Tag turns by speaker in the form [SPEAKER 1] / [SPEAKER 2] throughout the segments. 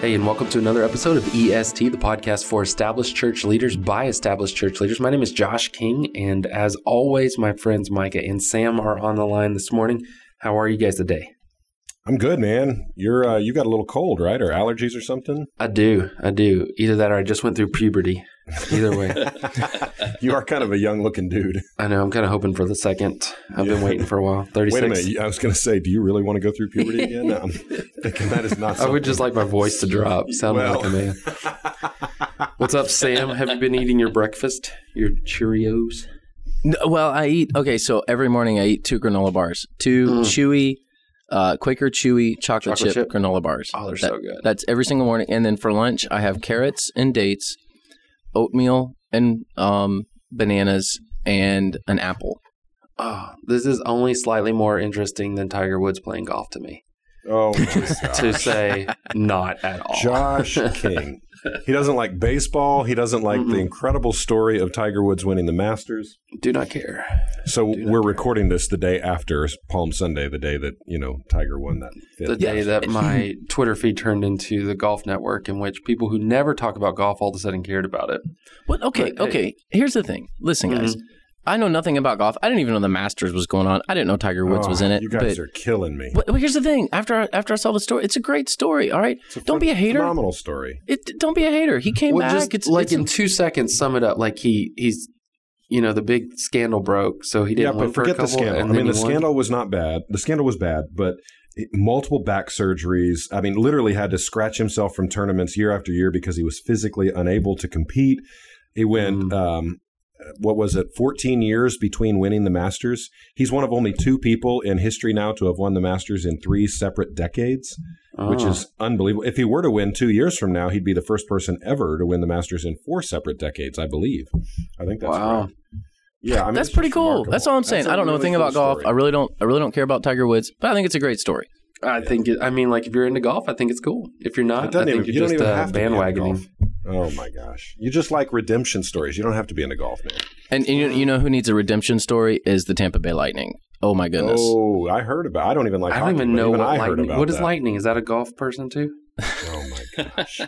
[SPEAKER 1] Hey, and welcome to another episode of EST, the podcast for established church leaders by established church leaders. My name is Josh King, and as always, my friends Micah and Sam are on the line this morning. How are you guys today?
[SPEAKER 2] I'm good, man. You're uh, you got a little cold, right, or allergies or something?
[SPEAKER 1] I do, I do. Either that, or I just went through puberty. Either way,
[SPEAKER 2] you are kind of a young looking dude.
[SPEAKER 1] I know. I'm kind of hoping for the second. I've been waiting for a while. Thirty
[SPEAKER 2] Wait a minute. I was going to say, do you really want to go through puberty again? I'm thinking that is not.
[SPEAKER 1] I would just like my voice to drop, sound
[SPEAKER 2] Well.
[SPEAKER 1] like a man. What's up, Sam? Have you been eating your breakfast? Your Cheerios?
[SPEAKER 3] No, well, I eat okay. So every morning I eat two granola bars, two
[SPEAKER 1] Mm.
[SPEAKER 3] chewy, uh, Quaker chewy chocolate,
[SPEAKER 1] Chocolate
[SPEAKER 3] chip,
[SPEAKER 1] chip?
[SPEAKER 3] granola bars.
[SPEAKER 1] Oh, they're
[SPEAKER 3] That-
[SPEAKER 1] so good.
[SPEAKER 3] That's every single morning. And then for lunch, I have carrots and dates, oatmeal and um, bananas, and an apple.
[SPEAKER 1] Oh, this is only slightly more interesting than Tiger Woods playing golf to me.
[SPEAKER 2] Oh,
[SPEAKER 1] To say not at all.
[SPEAKER 2] Josh King. He doesn't like baseball. He doesn't like the
[SPEAKER 1] Mm-mm.
[SPEAKER 2] incredible story of Tiger Woods winning the Masters.
[SPEAKER 1] Do not care.
[SPEAKER 2] So
[SPEAKER 1] not
[SPEAKER 2] we're
[SPEAKER 1] care.
[SPEAKER 2] recording this the day after Palm Sunday, the day that you know Tiger won that.
[SPEAKER 1] The
[SPEAKER 2] fifth.
[SPEAKER 1] day that my Twitter feed turned into the golf network, in which people who never talk about golf all of a sudden cared about it.
[SPEAKER 3] Well, okay,
[SPEAKER 1] But, hey.
[SPEAKER 3] okay. Here's the thing. Listen, guys.
[SPEAKER 1] Mm-hmm.
[SPEAKER 3] I know nothing about golf. I didn't even know the Masters was going on. I didn't know Tiger Woods
[SPEAKER 2] Oh,
[SPEAKER 3] was in it.
[SPEAKER 2] You guys
[SPEAKER 3] but,
[SPEAKER 2] are killing me.
[SPEAKER 3] but, but here's the thing. After I, after I saw the story, it's a great story. All right,
[SPEAKER 2] It's a
[SPEAKER 3] don't
[SPEAKER 2] phen-
[SPEAKER 3] be a hater.
[SPEAKER 2] Phenomenal story.
[SPEAKER 3] It, don't be a hater. He came
[SPEAKER 1] Well,
[SPEAKER 3] back.
[SPEAKER 1] just
[SPEAKER 3] it's
[SPEAKER 1] like
[SPEAKER 3] it's
[SPEAKER 1] in two seconds, sum it up. Like he he's, you know, the big scandal broke, so he
[SPEAKER 2] Yeah,
[SPEAKER 1] didn't win
[SPEAKER 2] but
[SPEAKER 1] for a
[SPEAKER 2] forget the scandal.
[SPEAKER 1] and
[SPEAKER 2] I mean, the
[SPEAKER 1] won.
[SPEAKER 2] scandal was not bad. The scandal was bad, but multiple back surgeries. I mean, literally had to scratch himself from tournaments year after year because he was physically unable to compete. He went,
[SPEAKER 1] Mm.
[SPEAKER 2] um, what was it, 14 years between winning the Masters. He's one of only two people in history now to have won the Masters in three separate decades, which
[SPEAKER 1] Oh.
[SPEAKER 2] is unbelievable. If he were to win two years from now, he'd be the first person ever to win the Masters in four separate decades, I believe. I think that's
[SPEAKER 1] Wow.
[SPEAKER 2] right. Yeah, I mean,
[SPEAKER 3] That's pretty cool.
[SPEAKER 2] remarkable.
[SPEAKER 3] That's all I'm saying. I don't know
[SPEAKER 2] really
[SPEAKER 3] thing
[SPEAKER 2] cool
[SPEAKER 3] about golf.
[SPEAKER 2] story.
[SPEAKER 3] I really don't. I really don't care about Tiger Woods, but I think it's a great story.
[SPEAKER 1] I think it, I mean, like if you're into golf, I think it's cool. If you're not, I
[SPEAKER 2] doesn't
[SPEAKER 1] think
[SPEAKER 2] even, you
[SPEAKER 1] you're
[SPEAKER 2] don't
[SPEAKER 1] just
[SPEAKER 2] even
[SPEAKER 1] uh,
[SPEAKER 2] have to be
[SPEAKER 1] bandwagoning.
[SPEAKER 2] Golf. Oh my gosh! You just like redemption stories. You don't have to be in into golf, man.
[SPEAKER 3] And, and you, you know who needs a redemption story is the Tampa Bay Lightning. Oh my goodness.
[SPEAKER 2] Oh, I heard about. I don't even like.
[SPEAKER 1] I don't
[SPEAKER 2] hockey,
[SPEAKER 1] even know
[SPEAKER 2] even
[SPEAKER 1] what
[SPEAKER 2] I heard
[SPEAKER 1] lightning.
[SPEAKER 2] about
[SPEAKER 1] What is
[SPEAKER 2] that.
[SPEAKER 1] lightning? Is that a golf person too?
[SPEAKER 2] Oh my gosh!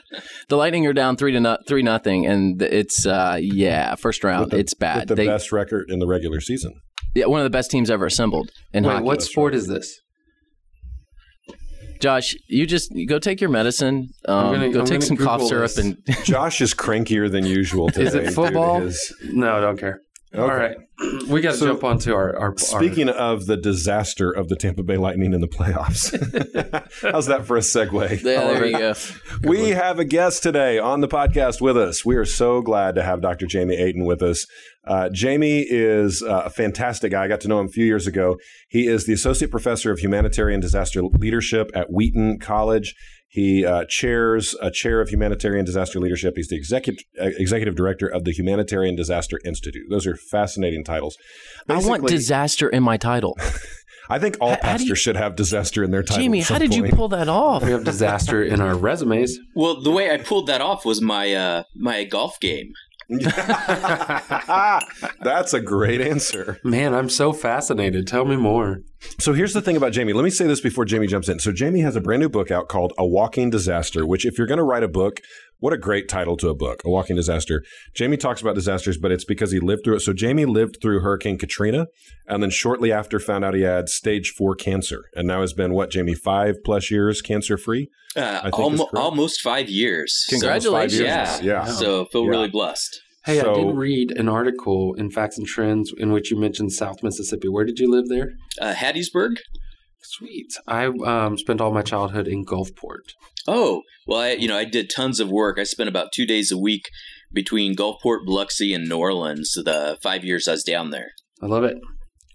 [SPEAKER 3] The Lightning are down three to not, three nothing, and it's uh yeah first round.
[SPEAKER 2] The-
[SPEAKER 3] it's bad.
[SPEAKER 2] The
[SPEAKER 3] They
[SPEAKER 2] best record in the regular season.
[SPEAKER 3] yeah one of the best teams ever assembled in
[SPEAKER 1] Wait,
[SPEAKER 3] hockey.
[SPEAKER 1] what sport
[SPEAKER 2] right.
[SPEAKER 1] is this?
[SPEAKER 3] Josh, you just you go take your medicine. Um,
[SPEAKER 1] gonna-
[SPEAKER 3] go
[SPEAKER 1] I'm
[SPEAKER 3] take
[SPEAKER 1] gonna
[SPEAKER 3] some cough syrup
[SPEAKER 1] this.
[SPEAKER 3] and
[SPEAKER 2] Josh is crankier than usual today.
[SPEAKER 1] Is it football?
[SPEAKER 2] his-
[SPEAKER 1] No, I don't care. All
[SPEAKER 2] Okay.
[SPEAKER 1] right, we got to
[SPEAKER 2] So,
[SPEAKER 1] jump onto our our.
[SPEAKER 2] Speaking of the disaster of the Tampa Bay Lightning in the playoffs, how's that for a segue?
[SPEAKER 3] yeah, there
[SPEAKER 2] Oliver?
[SPEAKER 3] you go.
[SPEAKER 2] We have a guest today on the podcast with us. We are so glad to have Dr. Jamie Aten with us. Uh, Jamie is uh, a fantastic guy. I got to know him a few years ago. He is the Associate Professor of Humanitarian Disaster Leadership at Wheaton College. He uh, chairs a chair of humanitarian disaster leadership. He's the executive uh, executive director of the Humanitarian Disaster Institute. Those are fascinating titles.
[SPEAKER 3] I want disaster in my title.
[SPEAKER 2] I think all
[SPEAKER 3] How- how
[SPEAKER 2] pastors
[SPEAKER 3] you-
[SPEAKER 2] should have disaster in their title.
[SPEAKER 3] Jamie,
[SPEAKER 2] at
[SPEAKER 3] how
[SPEAKER 2] some
[SPEAKER 3] did you pull that off?
[SPEAKER 1] we have disaster in our resumes.
[SPEAKER 4] Well, the way I pulled that off was my uh, my golf game.
[SPEAKER 2] That's a great answer.
[SPEAKER 1] Man, I'm so fascinated. Tell me more.
[SPEAKER 2] So here's the thing about Jamie. Let me say this before Jamie jumps in. So Jamie has a brand new book out called A Walking Disaster, which if you're going to write a book, what a great title to a book, A Walking Disaster. Jamie talks about disasters, but it's because he lived through it. So Jamie lived through Hurricane Katrina and then shortly after found out he had stage 4 cancer and now has been what Jamie 5 plus years cancer free.
[SPEAKER 4] Uh,
[SPEAKER 2] think
[SPEAKER 4] almo-
[SPEAKER 2] it's correct.
[SPEAKER 4] almost five years.
[SPEAKER 3] Congratulations.
[SPEAKER 4] yeah,
[SPEAKER 2] Yeah.
[SPEAKER 4] So feel
[SPEAKER 2] Yeah.
[SPEAKER 4] really blessed.
[SPEAKER 1] Hey, I did read an article in Facts and Trends in which you mentioned South Mississippi. Where did you live there?
[SPEAKER 4] Uh, Hattiesburg.
[SPEAKER 1] Sweet. I um, spent all my childhood in Gulfport.
[SPEAKER 4] Oh well, I you know I did tons of work. I spent about two days a week between Gulfport, Biloxi, and New Orleans. The five years I was down there.
[SPEAKER 1] I love it.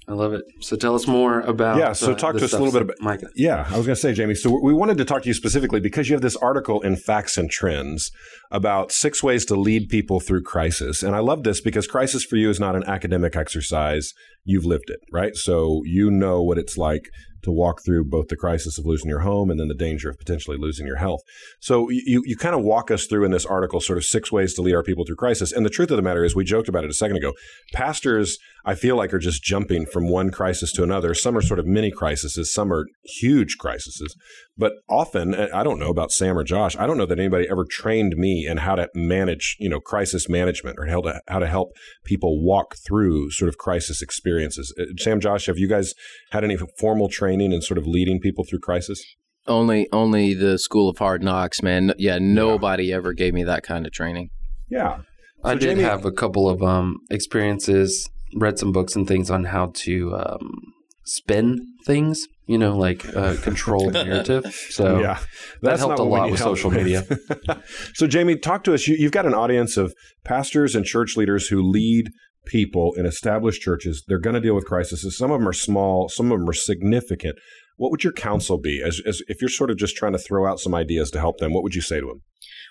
[SPEAKER 1] I love it. So tell us more about.
[SPEAKER 2] Yeah, so
[SPEAKER 1] uh,
[SPEAKER 2] talk to us a little bit about-
[SPEAKER 1] Micah.
[SPEAKER 2] Yeah, I was going to say, Jamie. So we wanted to talk to you specifically because you have this article in Facts and Trends about six ways to lead people through crisis. And I love this because crisis for you is not an academic exercise. You've lived it, right? So you know what it's like to walk through both the crisis of losing your home and then the danger of potentially losing your health. So you, you kind of walk us through in this article sort of six ways to lead our people through crisis. And the truth of the matter is, we joked about it a second ago. Pastors, I feel like, are just jumping from one crisis to another. Some are sort of mini crises, some are huge crises. But often, I don't know about Sam or Josh, I don't know that anybody ever trained me in how to manage, you know, crisis management or how to, how to help people walk through sort of crisis experiences. Uh, Sam, Josh, have you guys had any formal training in sort of leading people through crisis?
[SPEAKER 3] Only, only the School of Hard Knocks, man. Yeah, nobody ever gave me that kind of training.
[SPEAKER 2] Yeah.
[SPEAKER 1] I did
[SPEAKER 2] Jamie-
[SPEAKER 1] have a couple of um, experiences, read some books and things on how to um, spin things, you know, like uh, control the narrative. So
[SPEAKER 2] yeah,
[SPEAKER 1] that helped a lot with social media.
[SPEAKER 2] so, Jamie, talk to us. You, you've got an audience of pastors and church leaders who lead people in established churches. They're going to deal with crises. Some of them are small, some of them are significant. What would your counsel be, as, as if you're sort of just trying to throw out some ideas to help them? What would you say to them?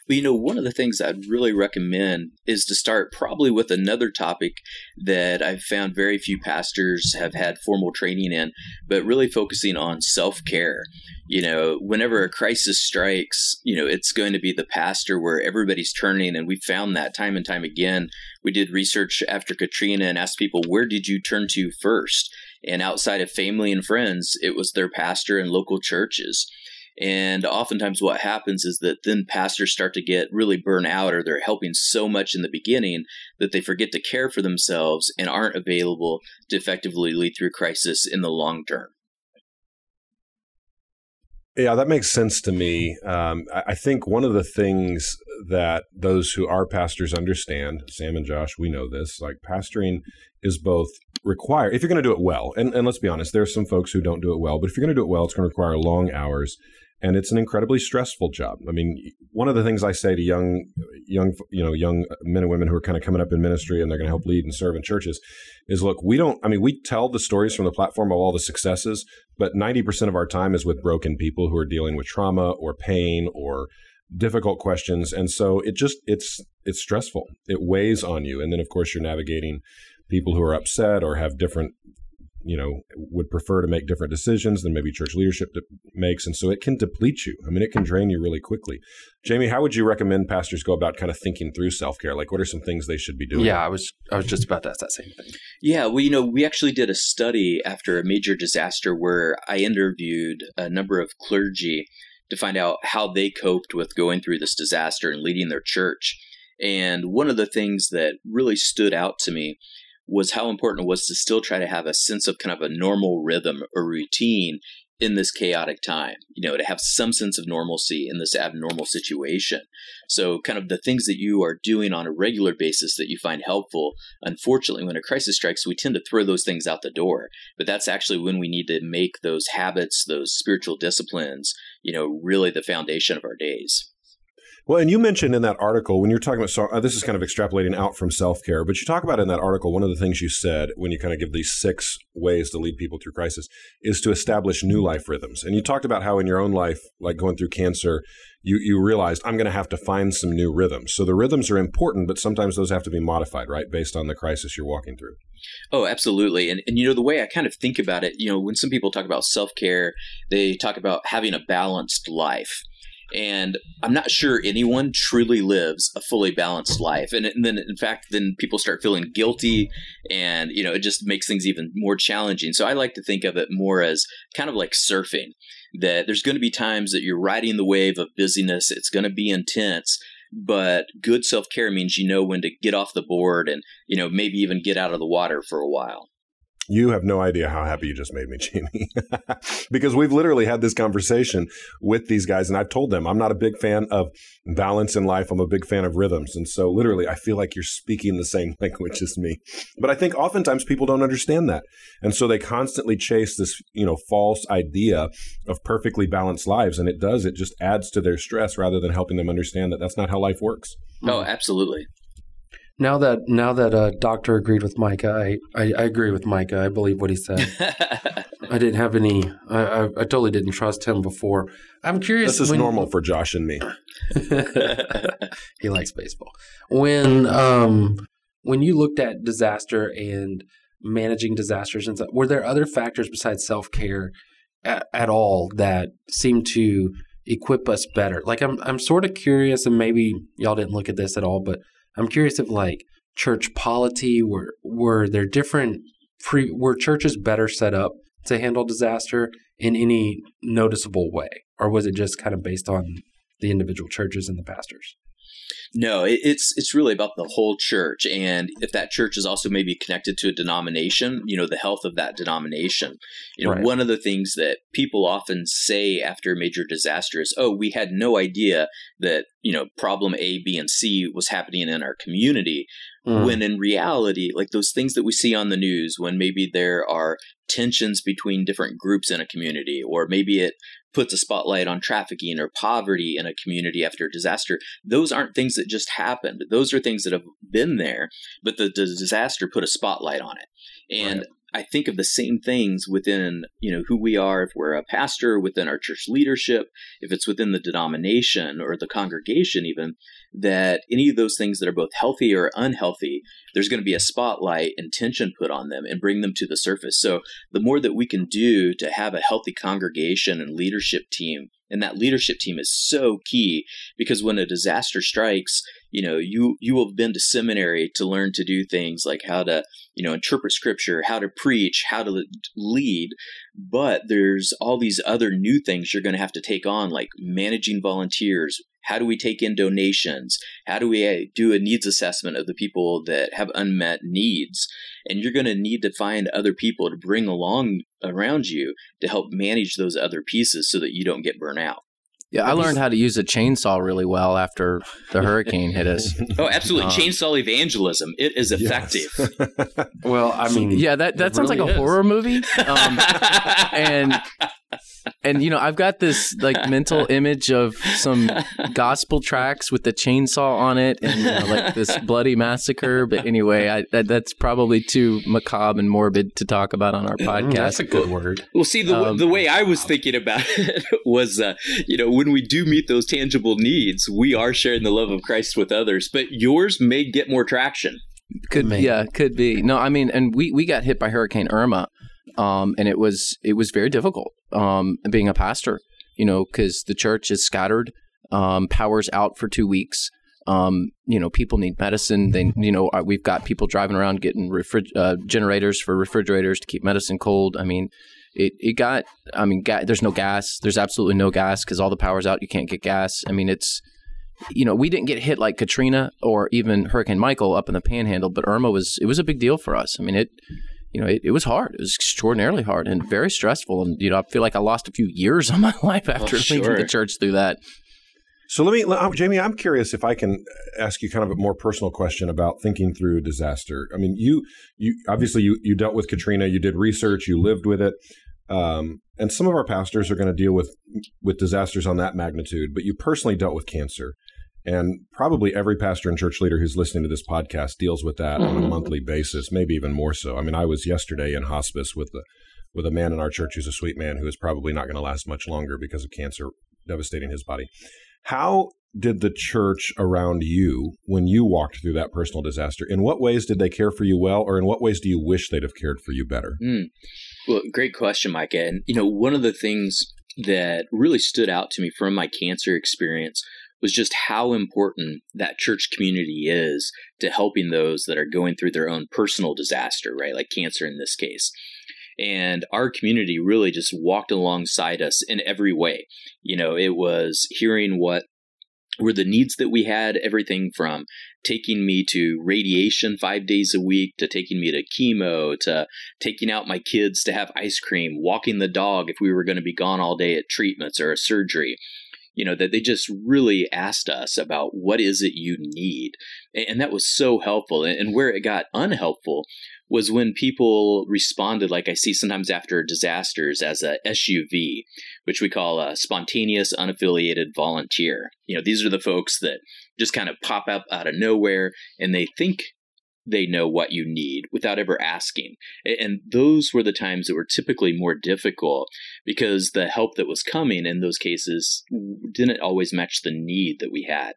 [SPEAKER 4] Well, you know, one of the things I'd really recommend is to start probably with another topic that I've found very few pastors have had formal training in, but really focusing on self care. You know, whenever a crisis strikes, you know, it's going to be the pastor where everybody's turning. And we found that time and time again. We did research after Katrina and asked people, where did you turn to first? And outside of family and friends, it was their pastor and local churches. And oftentimes, what happens is that then pastors start to get really burnt out, or they're helping so much in the beginning that they forget to care for themselves and aren't available to effectively lead through crisis in the long term.
[SPEAKER 2] Yeah, that makes sense to me. Um, I think one of the things that those who are pastors understand, Sam and Josh, we know this, like pastoring is both require if you're going to do it well, and, and let's be honest, there's some folks who don't do it well, but if you're going to do it well, it's going to require long hours and it's an incredibly stressful job. I mean, one of the things I say to young, young, you know, young men and women who are kind of coming up in ministry and they're going to help lead and serve in churches is look, we don't. I mean, we tell the stories from the platform of all the successes, but ninety percent of our time is with broken people who are dealing with trauma or pain or difficult questions, and so it just it's it's stressful. It weighs on you, and then of course you're navigating people who are upset or have different you know would prefer to make different decisions than maybe church leadership de- makes and so it can deplete you i mean it can drain you really quickly jamie how would you recommend pastors go about kind of thinking through self-care like what are some things they should be doing
[SPEAKER 1] Yeah, I was I was just about to ask that same thing.
[SPEAKER 4] Yeah, well, you know, we actually did a study after a major disaster where I interviewed a number of clergy to find out how they coped with going through this disaster and leading their church. And one of the things that really stood out to me was how important it was to still try to have a sense of kind of a normal rhythm or routine in this chaotic time, you know, to have some sense of normalcy in this abnormal situation. So, kind of the things that you are doing on a regular basis that you find helpful, unfortunately, when a crisis strikes, we tend to throw those things out the door. But that's actually when we need to make those habits, those spiritual disciplines, you know, really the foundation of our days.
[SPEAKER 2] Well, and you mentioned in that article when you're talking about so uh, this is kind of extrapolating out from self care, but you talk about in that article one of the things you said when you kind of give these six ways to lead people through crisis is to establish new life rhythms. And you talked about how in your own life, like going through cancer, you you realized I'm going to have to find some new rhythms. So the rhythms are important, but sometimes those have to be modified, right, based on the crisis you're walking through.
[SPEAKER 4] Oh, absolutely. And, and you know, the way I kind of think about it, you know, when some people talk about self care, they talk about having a balanced life. And I'm not sure anyone truly lives a fully balanced life. And, and then, in fact, then people start feeling guilty and, you know, it just makes things even more challenging. So I like to think of it more as kind of like surfing, that there's going to be times that you're riding the wave of busyness, it's going to be intense. But good self care means you know when to get off the board and, you know, maybe even get out of the water for a while.
[SPEAKER 2] You have no idea how happy you just made me, Jamie. because we've literally had this conversation with these guys, and I've told them I'm not a big fan of balance in life. I'm a big fan of rhythms. And so, literally, I feel like you're speaking the same language as me. But I think oftentimes people don't understand that. And so they constantly chase this, you know, false idea of perfectly balanced lives. And it does, it just adds to their stress rather than helping them understand that that's not how life works.
[SPEAKER 4] Oh, absolutely.
[SPEAKER 1] Now that now that uh, doctor agreed with Micah, I, I, I agree with Micah. I believe what he said. I didn't have any. I, I, I totally didn't trust him before. I'm curious.
[SPEAKER 2] This is
[SPEAKER 1] when-
[SPEAKER 2] normal for Josh and me.
[SPEAKER 1] he likes baseball. When um when you looked at disaster and managing disasters and stuff, were there other factors besides self care at, at all that seem to equip us better? Like I'm I'm sort of curious, and maybe y'all didn't look at this at all, but I'm curious if like church polity were were there different pre were churches better set up to handle disaster in any noticeable way, or was it just kind of based on the individual churches and the pastors?
[SPEAKER 4] No, it, it's it's really about the whole church, and if that church is also maybe connected to a denomination, you know, the health of that denomination. You know,
[SPEAKER 1] Right.
[SPEAKER 4] one of the things that people often say after a major disaster is, "Oh, we had no idea that you know problem A, B, and C was happening in our community."
[SPEAKER 1] Mm.
[SPEAKER 4] When in reality, like those things that we see on the news, when maybe there are tensions between different groups in a community, or maybe it puts a spotlight on trafficking or poverty in a community after a disaster, those aren't things that just happened. Those are things that have been there, but the, the disaster put a spotlight on it. And I think of the same things within, you know, who we are, if we're a pastor, within our church leadership, if it's within the denomination or the congregation, even, that any of those things that are both healthy or unhealthy, there's going to be a spotlight and tension put on them and bring them to the surface. So the more that we can do to have a healthy congregation and leadership team, and that leadership team is so key because when a disaster strikes, you know, you you have been to seminary to learn to do things like how to, you know, interpret scripture, how to preach, how to lead, but there's all these other new things you're going to have to take on like managing volunteers, how do we take in donations? How do we uh, do a needs assessment of the people that have unmet needs? And you're going to need to find other people to bring along around you to help manage those other pieces so that you don't get burnt out.
[SPEAKER 3] Yeah, I learned how to use a chainsaw really well after the hurricane hit us.
[SPEAKER 4] Oh, absolutely.
[SPEAKER 3] Uh,
[SPEAKER 4] Chainsaw evangelism. It is effective.
[SPEAKER 1] Well, I mean,
[SPEAKER 3] Yeah, that that sounds
[SPEAKER 1] really
[SPEAKER 3] like a
[SPEAKER 1] is.
[SPEAKER 3] horror movie. Um, and and you know, I've got this like mental image of some gospel tracks with the chainsaw on it, and you know, like this bloody massacre. But anyway, I, that, that's probably too macabre and morbid to talk about on our
[SPEAKER 1] Mm, that's
[SPEAKER 3] podcast.
[SPEAKER 1] a good word.
[SPEAKER 4] Well, see, the,
[SPEAKER 3] Um,
[SPEAKER 4] the way I was thinking about it was, uh, you know, when we do meet those tangible needs, we are sharing the love of Christ with others, but yours may get more traction.
[SPEAKER 3] Could
[SPEAKER 1] Maybe.
[SPEAKER 3] yeah, could be. No, I mean, and we we got hit by Hurricane Irma, um, and it was it was very difficult. Um, being a pastor, you know, because the church is scattered, um, power's out for two weeks. Um, you know, people need medicine. They, you know, we've got people driving around getting refrig- uh, generators for refrigerators to keep medicine cold. I mean, it, it got. I mean, ga- there's no gas. There's absolutely no gas because all the power's out. You can't get gas. I mean, it's you know, we didn't get hit like Katrina or even Hurricane Michael up in the Panhandle, but Irma was it was a big deal for us. I mean, it you know, it, it was hard. It was extraordinarily hard and very stressful. And you know, I feel like I lost a few years of my life after leaving
[SPEAKER 4] sure.
[SPEAKER 3] the church through that.
[SPEAKER 2] So let me, let- Jamie. I'm curious if I can ask you kind of a more personal question about thinking through disaster. I mean, you, you obviously you you dealt with Katrina. You did research. You lived with it. Um, and some of our pastors are going to deal with with disasters on that magnitude. But you personally dealt with cancer, and probably every pastor and church leader who's listening to this podcast deals with that on a
[SPEAKER 1] Mhm.
[SPEAKER 2] monthly basis, maybe even more so. I mean, I was yesterday in hospice with the with a man in our church who's a sweet man who is probably not going to last much longer because of cancer devastating his body. How did the church around you, when you walked through that personal disaster, in what ways did they care for you well, or in what ways do you wish they'd have cared for you better?
[SPEAKER 4] Mm. Well, great question, Micah. And, you know, one of the things that really stood out to me from my cancer experience was just how important that church community is to helping those that are going through their own personal disaster, right? Like cancer in this case. And our community really just walked alongside us in every way. You know, it was hearing what were the needs that we had, everything from taking me to radiation five days a week to taking me to chemo to taking out my kids to have ice cream, walking the dog if we were going to be gone all day at treatments or a surgery. You know, that they just really asked us about what is it you need. And that was so helpful. And where it got unhelpful was when people responded, like I see sometimes after disasters, as a SUV, which we call a spontaneous unaffiliated volunteer. You know, these are the folks that just kind of pop up out of nowhere and they think they know what you need without ever asking. And those were the times that were typically more difficult because the help that was coming in those cases didn't always match the need that we had.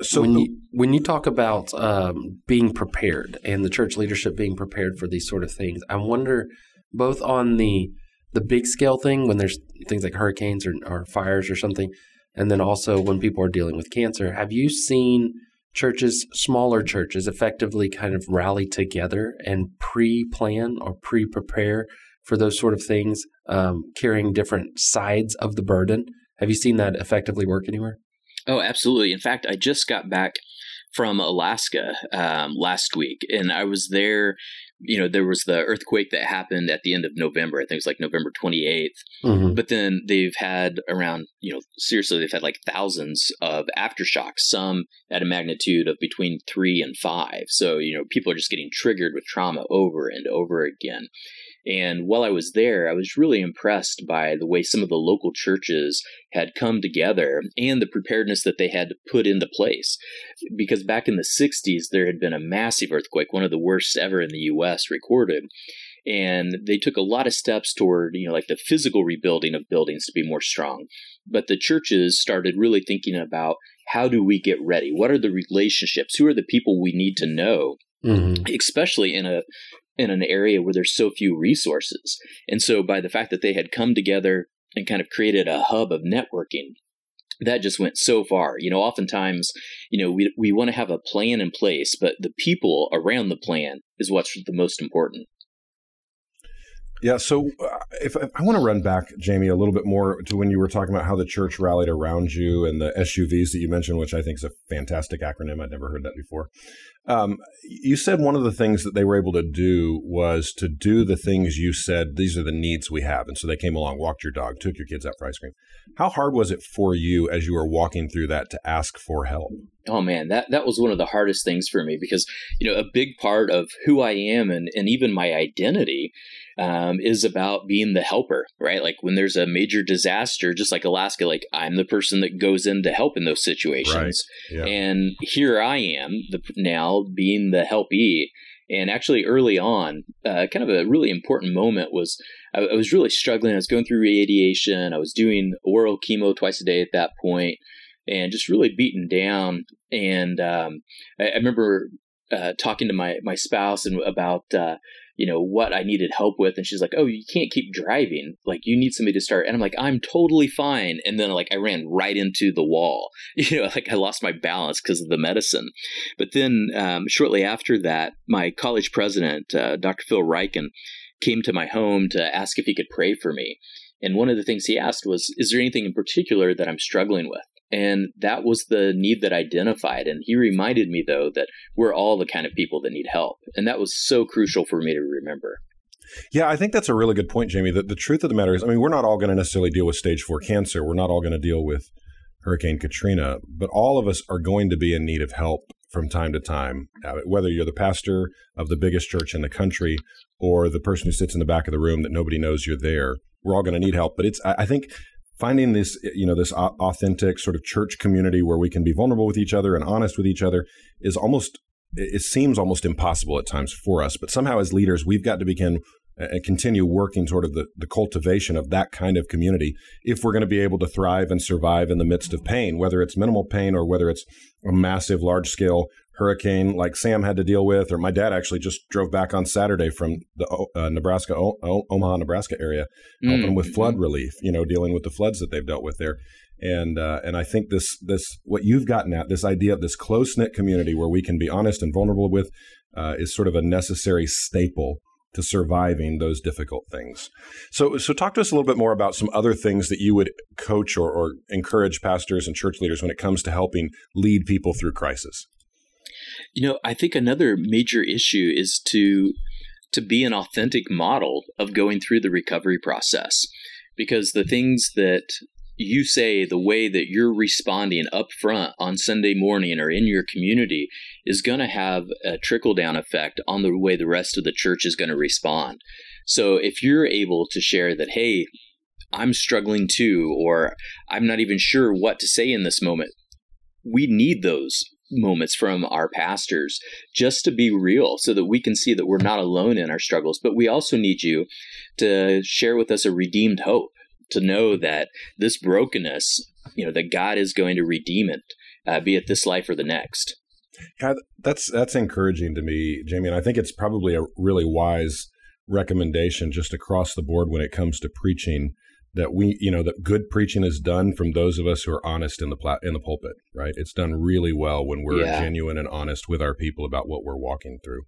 [SPEAKER 1] So when you, when you talk about um, being prepared and the church leadership being prepared for these sort of things, I wonder both on the the big scale thing when there's things like hurricanes or, or fires or something, and then also when people are dealing with cancer. Have you seen churches, smaller churches, effectively kind of rally together and pre plan or pre prepare for those sort of things, um, carrying different sides of the burden. Have you seen that effectively work anywhere?
[SPEAKER 4] Oh, absolutely. In fact, I just got back from Alaska um, last week, and I was there you know, there was the earthquake that happened at the end of November. I think it was like November 28th. Mm-hmm. But then they've had around, you know, seriously, they've had like thousands of aftershocks, some at a magnitude of between three and five. So, you know, people are just getting triggered with trauma over and over again. And while I was there, I was really impressed by the way some of the local churches had come together and the preparedness that they had to put into place. Because back in the 60s, there had been a massive earthquake, one of the worst ever in the US recorded. And they took a lot of steps toward, you know, like the physical rebuilding of buildings to be more strong. But the churches started really thinking about how do we get ready? What are the relationships? Who are the people we need to know Mm-hmm. especially in a in an area where there's so few resources. And so by the fact that they had come together and kind of created a hub of networking, that just went so far. You know, oftentimes, you know, we we want to have a plan in place, but the people around the plan is what's the most important.
[SPEAKER 2] Yeah, so uh, if, I want to run back, Jamie, a little bit more to when you were talking about how the church rallied around you and the SUVs that you mentioned, which I think is a fantastic acronym. I'd never heard that before. Um, you said one of the things that they were able to do was to do the things you said, these are the needs we have. And so they came along, walked your dog, took your kids out for ice cream. How hard was it for you as you were walking through that to ask for help?
[SPEAKER 4] Oh man, that, that was one of the hardest things for me because, you know, a big part of who I am and, and even my identity um, is about being the helper, right? Like when there's a major disaster, just like Alaska, like I'm the person that goes in to help in those situations. Right. Yeah. And here I am the, now being the helpee. And actually, early on, uh, kind of a really important moment was I, I, was really struggling. I was going through radiation. I was doing oral chemo twice a day at that point, and just really beaten down. And um, I, I, remember uh, talking to my my spouse and about uh, you know, what I needed help with. And she's like, Oh, you can't keep driving. Like, you need somebody to start. And I'm like, I'm totally fine. And then, like, I ran right into the wall. You know, like I lost my balance because of the medicine. But then, um, shortly after that, my college president, uh, Dr. Phil Ryken, came to my home to ask if he could pray for me. And one of the things he asked was, Is there anything in particular that I'm struggling with? And that was the need that identified. And he reminded me, though, that we're all the kind of people that need help. And that was so crucial for me to remember.
[SPEAKER 2] Yeah, I think that's a really good point, Jamie. The, the truth of the matter is, I mean, we're not all going to necessarily deal with stage four cancer. We're not all going to deal with Hurricane Katrina, but all of us are going to be in need of help from time to time, uh, whether you're the pastor of the biggest church in the country or the person who sits in the back of the room that nobody knows you're there. We're all going to need help. But it's, I think finding this you know this authentic sort of church community where we can be vulnerable with each other and honest with each other is almost it seems almost impossible at times for us. But somehow as leaders we've got to begin and uh, continue working sort of the, the cultivation of that kind of community if we're going to be able to thrive and survive in the midst of pain whether it's minimal pain or whether it's a massive large scale hurricane like Sam had to deal with, or my dad actually just drove back on Saturday from the uh, Nebraska, o- Omaha, Nebraska area, mm. helping with flood mm-hmm. relief. You know, dealing with the floods that they've dealt with there. And uh, and I think this this what you've gotten at this idea of this close knit community where we can be honest and vulnerable with uh, is sort of a necessary staple to surviving those difficult things. So, so talk to us a little bit more about some other things that you would coach or, or encourage pastors and church leaders when it comes to helping lead people through crisis.
[SPEAKER 4] You know, I think another major issue is to to be an authentic model of going through the recovery process because the things that you say the way that you're responding up front on Sunday morning or in your community is going to have a trickle down effect on the way the rest of the church is going to respond. So if you're able to share that, hey, I'm struggling too, or I'm not even sure what to say in this moment, we need those moments from our pastors just to be real so that we can see that we're not alone in our struggles. But we also need you to share with us a redeemed hope to know that this brokenness, you know, that God is going to redeem it, uh, be it this life or the next.
[SPEAKER 2] That's that's encouraging to me, Jamie, and I think it's probably a really wise recommendation just across the board when it comes to preaching that we you know that good preaching is done from those of us who are honest in the plat- in the pulpit right? It's done really well when we're yeah. genuine and honest with our people about what we're walking through.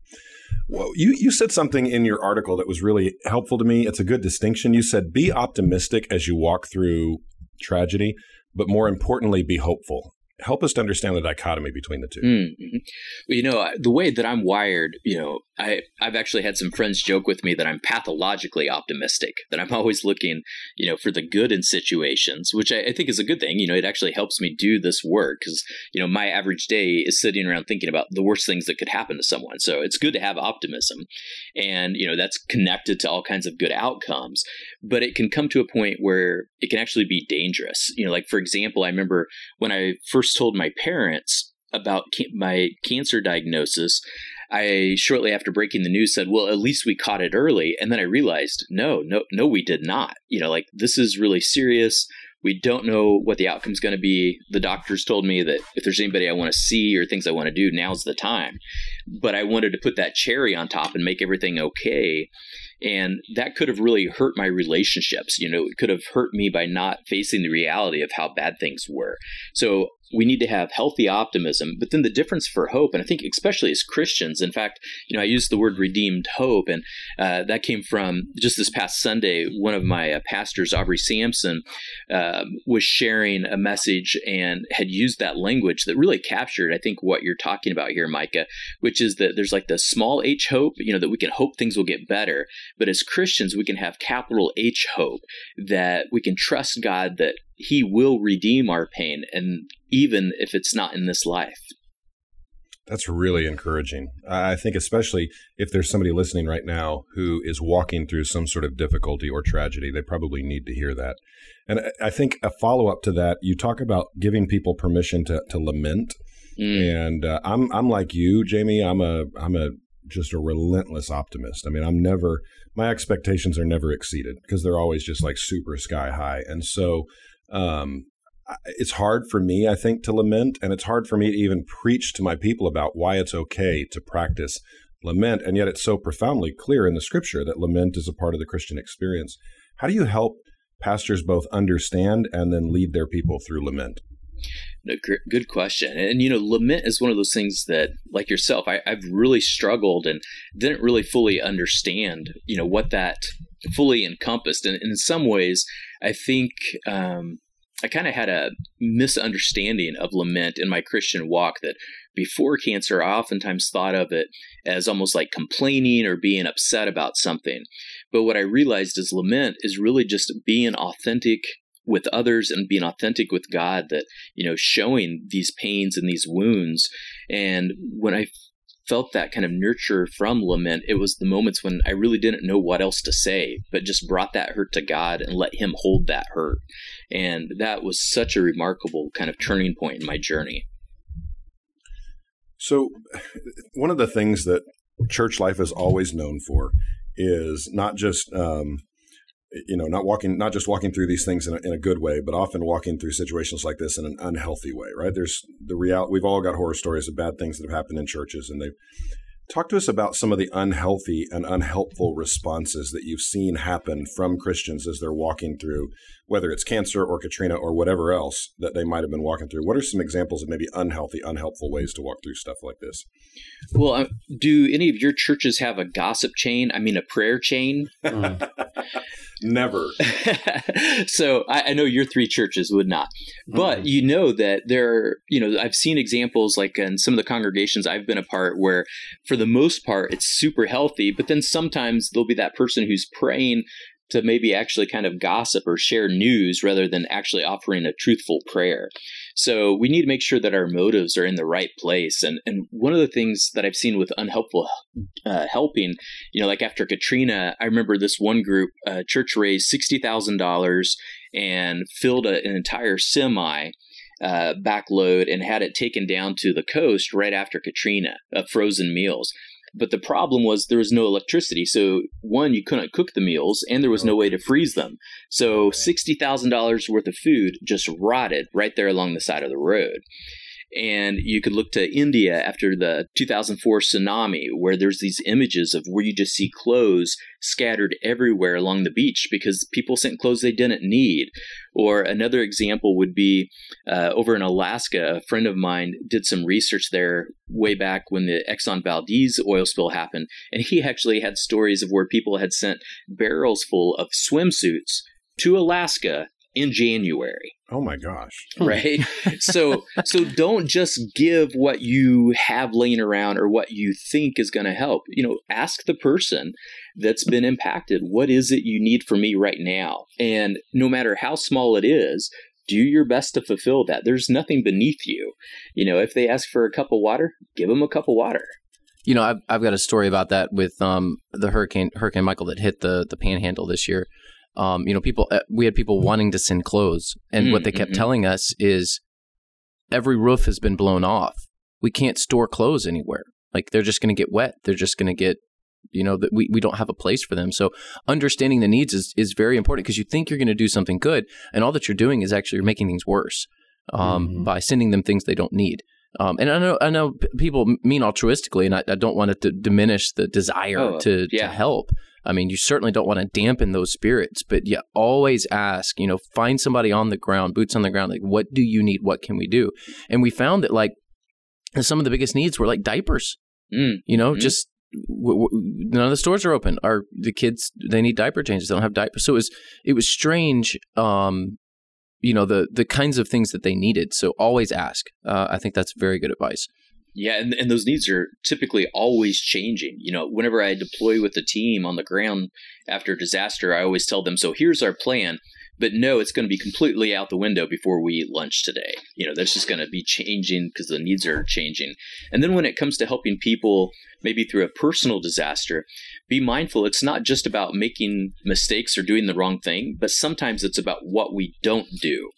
[SPEAKER 2] Well you you said something in your article that was really helpful to me. It's a good distinction. You said be optimistic as you walk through tragedy but more importantly be hopeful help us to understand the dichotomy between the 2
[SPEAKER 4] mm-hmm. well, you know the way that i'm wired you know I, I've actually had some friends joke with me that I'm pathologically optimistic, that I'm always looking, you know, for the good in situations, which I, I think is a good thing. You know, it actually helps me do this work because, you know, my average day is sitting around thinking about the worst things that could happen to someone. So it's good to have optimism. And, you know, that's connected to all kinds of good outcomes. But it can come to a point where it can actually be dangerous. You know, like, for example, I remember when I first told my parents about my cancer diagnosis, I shortly after breaking the news said, "Well, at least we caught it early." And then I realized, no, no, no, we did not. You know, like this is really serious. We don't know what the outcome is going to be. The doctors told me that if there's anybody I want to see or things I want to do, now's the time. But I wanted to put that cherry on top and make everything okay. And that could have really hurt my relationships. You know, it could have hurt me by not facing the reality of how bad things were. So we need to have healthy optimism. But then the difference for hope, and I think especially as Christians, in fact, you know, I used the word redeemed hope, and uh, that came from just this past Sunday. One of my uh, pastors, Aubrey Sampson, uh, was sharing a message and had used that language that really captured, I think, what you're talking about here, Micah, which is that there's like the small h hope, you know, that we can hope things will get better. But as Christians, we can have capital H hope that we can trust God that he will redeem our pain and even if it's not in this life.
[SPEAKER 2] That's really encouraging. I think especially if there's somebody listening right now who is walking through some sort of difficulty or tragedy they probably need to hear that. And i think a follow-up to that you talk about giving people permission to, to lament mm. and uh, i'm i'm like you jamie i'm a i'm a just a relentless optimist i mean i'm never my expectations are never exceeded because they're always just like super sky high and so um, it's hard for me, I think, to lament, and it's hard for me to even preach to my people about why it's okay to practice lament. And yet, it's so profoundly clear in the scripture that lament is a part of the Christian experience. How do you help pastors both understand and then lead their people through lament?
[SPEAKER 4] Good question. And, you know, lament is one of those things that, like yourself, I, I've really struggled and didn't really fully understand, you know, what that fully encompassed. And, and in some ways, I think um, I kind of had a misunderstanding of lament in my Christian walk that before cancer, I oftentimes thought of it as almost like complaining or being upset about something. But what I realized is lament is really just being authentic with others and being authentic with God that, you know, showing these pains and these wounds. And when I felt that kind of nurture from lament, it was the moments when I really didn't know what else to say, but just brought that hurt to God and let Him hold that hurt. And that was such a remarkable kind of turning point in my journey.
[SPEAKER 2] So, one of the things that church life is always known for is not just um, you know, not walking, not just walking through these things in a, in a good way, but often walking through situations like this in an unhealthy way, right? There's the real, we've all got horror stories of bad things that have happened in churches and they talk to us about some of the unhealthy and unhelpful responses that you've seen happen from Christians as they're walking through, whether it's cancer or Katrina or whatever else that they might have been walking through. What are some examples of maybe unhealthy, unhelpful ways to walk through stuff like this?
[SPEAKER 4] Well, uh, do any of your churches have a gossip chain? I mean, a prayer chain? Mm.
[SPEAKER 2] Never.
[SPEAKER 4] so I, I, know your three churches would not, but mm-hmm. you know that there, are, you know, I've seen examples like in some of the congregations I've been a part where, for the most part, it's super healthy, but then sometimes there'll be that person who's praying to maybe actually kind of gossip or share news rather than actually offering a truthful prayer. So we need to make sure that our motives are in the right place. And and one of the things that I've seen with unhelpful uh, helping, you know, like after Katrina, I remember this one group, uh, church raised sixty thousand dollars and filled a, an entire semi uh, backload and had it taken down to the coast right after Katrina of frozen meals. But the problem was there was no electricity. So, one, you couldn't cook the meals and there was no way to freeze them. So, $60,000 worth of food just rotted right there along the side of the road. And you could look to India after the 2004 tsunami, where there's these images of where you just see clothes scattered everywhere along the beach because people sent clothes they didn't need. Or another example would be uh, over in Alaska, a friend of mine did some research there way back when the Exxon Valdez oil spill happened. And he actually had stories of where people had sent barrels full of swimsuits to Alaska in January.
[SPEAKER 2] Oh my gosh.
[SPEAKER 4] Right? so so don't just give what you have laying around or what you think is going to help. You know, ask the person that's been impacted, what is it you need for me right now? And no matter how small it is, do your best to fulfill that. There's nothing beneath you. You know, if they ask for a cup of water, give them a cup of water.
[SPEAKER 3] You know, I've I've got a story about that with um the hurricane Hurricane Michael that hit the the Panhandle this year um, you know, people, uh, we had people wanting to send clothes. And mm, what they kept mm-hmm. telling us is every roof has been blown off. We can't store clothes anywhere. Like they're just going to get wet. They're just going to get, you know, that we, we don't have a place for them. So understanding the needs is, is very important because you think you're going to do something good. And all that you're doing is actually you're making things worse um, mm-hmm. by sending them things they don't need. Um, and I know I know people mean altruistically, and I, I don't want it to diminish the desire oh, to, yeah. to help. I mean, you certainly don't want to dampen those spirits, but you always ask, you know, find somebody on the ground, boots on the ground, like, what do you need? What can we do? And we found that, like, some of the biggest needs were like diapers, mm. you know, mm-hmm. just w- w- none of the stores are open. Are the kids, they need diaper changes, they don't have diapers. So it was, it was strange, um, you know, the, the kinds of things that they needed. So always ask. Uh, I think that's very good advice.
[SPEAKER 4] Yeah, and, and those needs are typically always changing. You know, whenever I deploy with the team on the ground after a disaster, I always tell them, so here's our plan. But no, it's going to be completely out the window before we eat lunch today. You know, that's just going to be changing because the needs are changing. And then when it comes to helping people, maybe through a personal disaster, be mindful it's not just about making mistakes or doing the wrong thing, but sometimes it's about what we don't do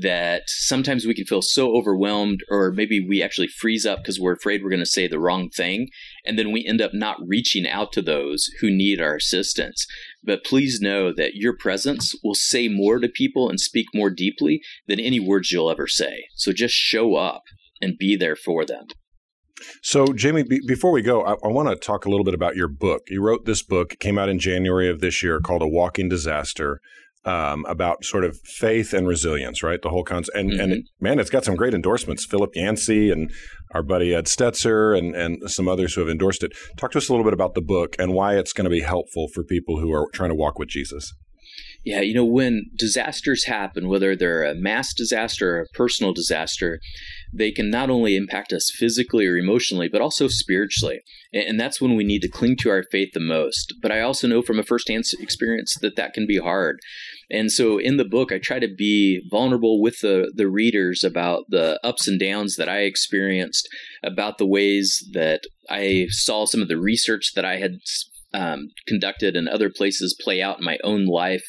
[SPEAKER 4] that sometimes we can feel so overwhelmed, or maybe we actually freeze up because we're afraid we're going to say the wrong thing. And then we end up not reaching out to those who need our assistance. But please know that your presence will say more to people and speak more deeply than any words you'll ever say. So just show up and be there for them.
[SPEAKER 2] So, Jamie, b- before we go, I, I want to talk a little bit about your book. You wrote this book, it came out in January of this year called A Walking Disaster um, about sort of faith and resilience, right? The whole concept. And, mm-hmm. and it, man, it's got some great endorsements. Philip Yancey and our buddy Ed Stetzer and, and some others who have endorsed it. Talk to us a little bit about the book and why it's going to be helpful for people who are trying to walk with Jesus.
[SPEAKER 4] Yeah, you know, when disasters happen, whether they're a mass disaster or a personal disaster, they can not only impact us physically or emotionally, but also spiritually. And that's when we need to cling to our faith the most. But I also know from a firsthand experience that that can be hard. And so in the book, I try to be vulnerable with the, the readers about the ups and downs that I experienced, about the ways that I saw some of the research that I had um, conducted and other places play out in my own life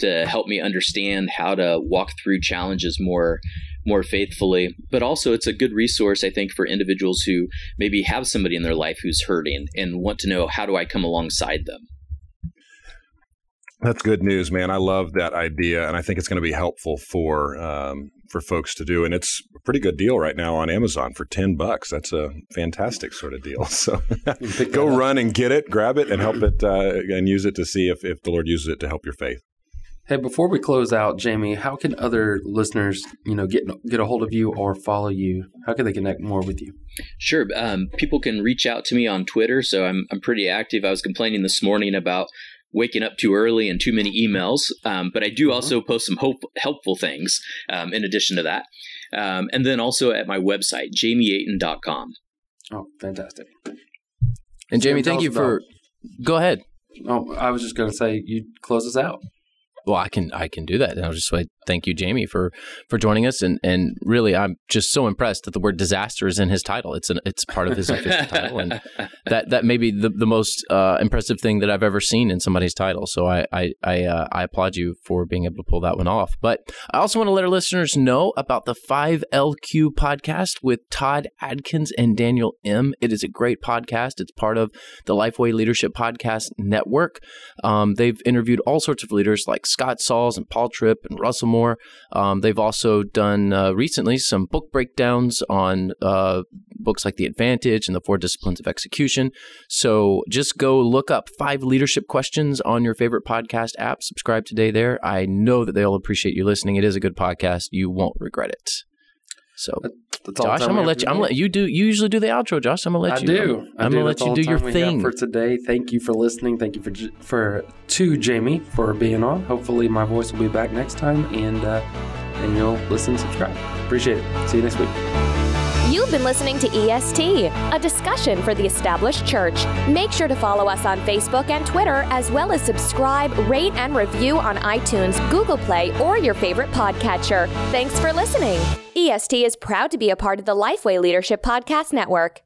[SPEAKER 4] to help me understand how to walk through challenges more more faithfully but also it's a good resource i think for individuals who maybe have somebody in their life who's hurting and want to know how do i come alongside them
[SPEAKER 2] that's good news, man. I love that idea, and I think it's going to be helpful for um, for folks to do. And it's a pretty good deal right now on Amazon for ten bucks. That's a fantastic sort of deal. So go run and get it, grab it, and help it, uh, and use it to see if if the Lord uses it to help your faith.
[SPEAKER 1] Hey, before we close out, Jamie, how can other listeners, you know, get get a hold of you or follow you? How can they connect more with you?
[SPEAKER 4] Sure. Um, people can reach out to me on Twitter, so I'm I'm pretty active. I was complaining this morning about waking up too early and too many emails. Um, but I do mm-hmm. also post some hope, helpful things um, in addition to that. Um, and then also at my website, jamieaten.com.
[SPEAKER 1] Oh, fantastic.
[SPEAKER 3] And Jamie, thank you for. Go ahead.
[SPEAKER 1] Oh, I was just going to say you close us out.
[SPEAKER 3] Well, I can I can do that. And I'll just say thank you, Jamie, for for joining us. And and really, I'm just so impressed that the word disaster is in his title. It's an it's part of his official title, and that that may be the the most uh, impressive thing that I've ever seen in somebody's title. So I I I, uh, I applaud you for being able to pull that one off. But I also want to let our listeners know about the Five LQ podcast with Todd Adkins and Daniel Im. It is a great podcast. It's part of the Lifeway Leadership Podcast Network. Um, they've interviewed all sorts of leaders like Scott Sauls and Paul Tripp and Russell Moore. Um, they've also done uh, recently some book breakdowns on uh, books like The Advantage and The Four Disciplines of Execution. So just go look up five leadership questions on your favorite podcast app. Subscribe today there. I know that they'll appreciate you listening. It is a good podcast. You won't regret it. So, Josh, I'm gonna let you. I'm let you do. You usually do the outro, Josh. I'm gonna let
[SPEAKER 1] I
[SPEAKER 3] you.
[SPEAKER 1] do.
[SPEAKER 3] I'm,
[SPEAKER 1] I
[SPEAKER 3] I'm
[SPEAKER 1] do.
[SPEAKER 3] gonna let you do your
[SPEAKER 1] time we have
[SPEAKER 3] thing.
[SPEAKER 1] for today. Thank you for listening. Thank you for for to Jamie for being on. Hopefully, my voice will be back next time, and uh, and you'll listen, and subscribe. Appreciate it. See you next week.
[SPEAKER 5] You've been listening to EST, a discussion for the established church. Make sure to follow us on Facebook and Twitter, as well as subscribe, rate, and review on iTunes, Google Play, or your favorite podcatcher. Thanks for listening. EST is proud to be a part of the Lifeway Leadership Podcast Network.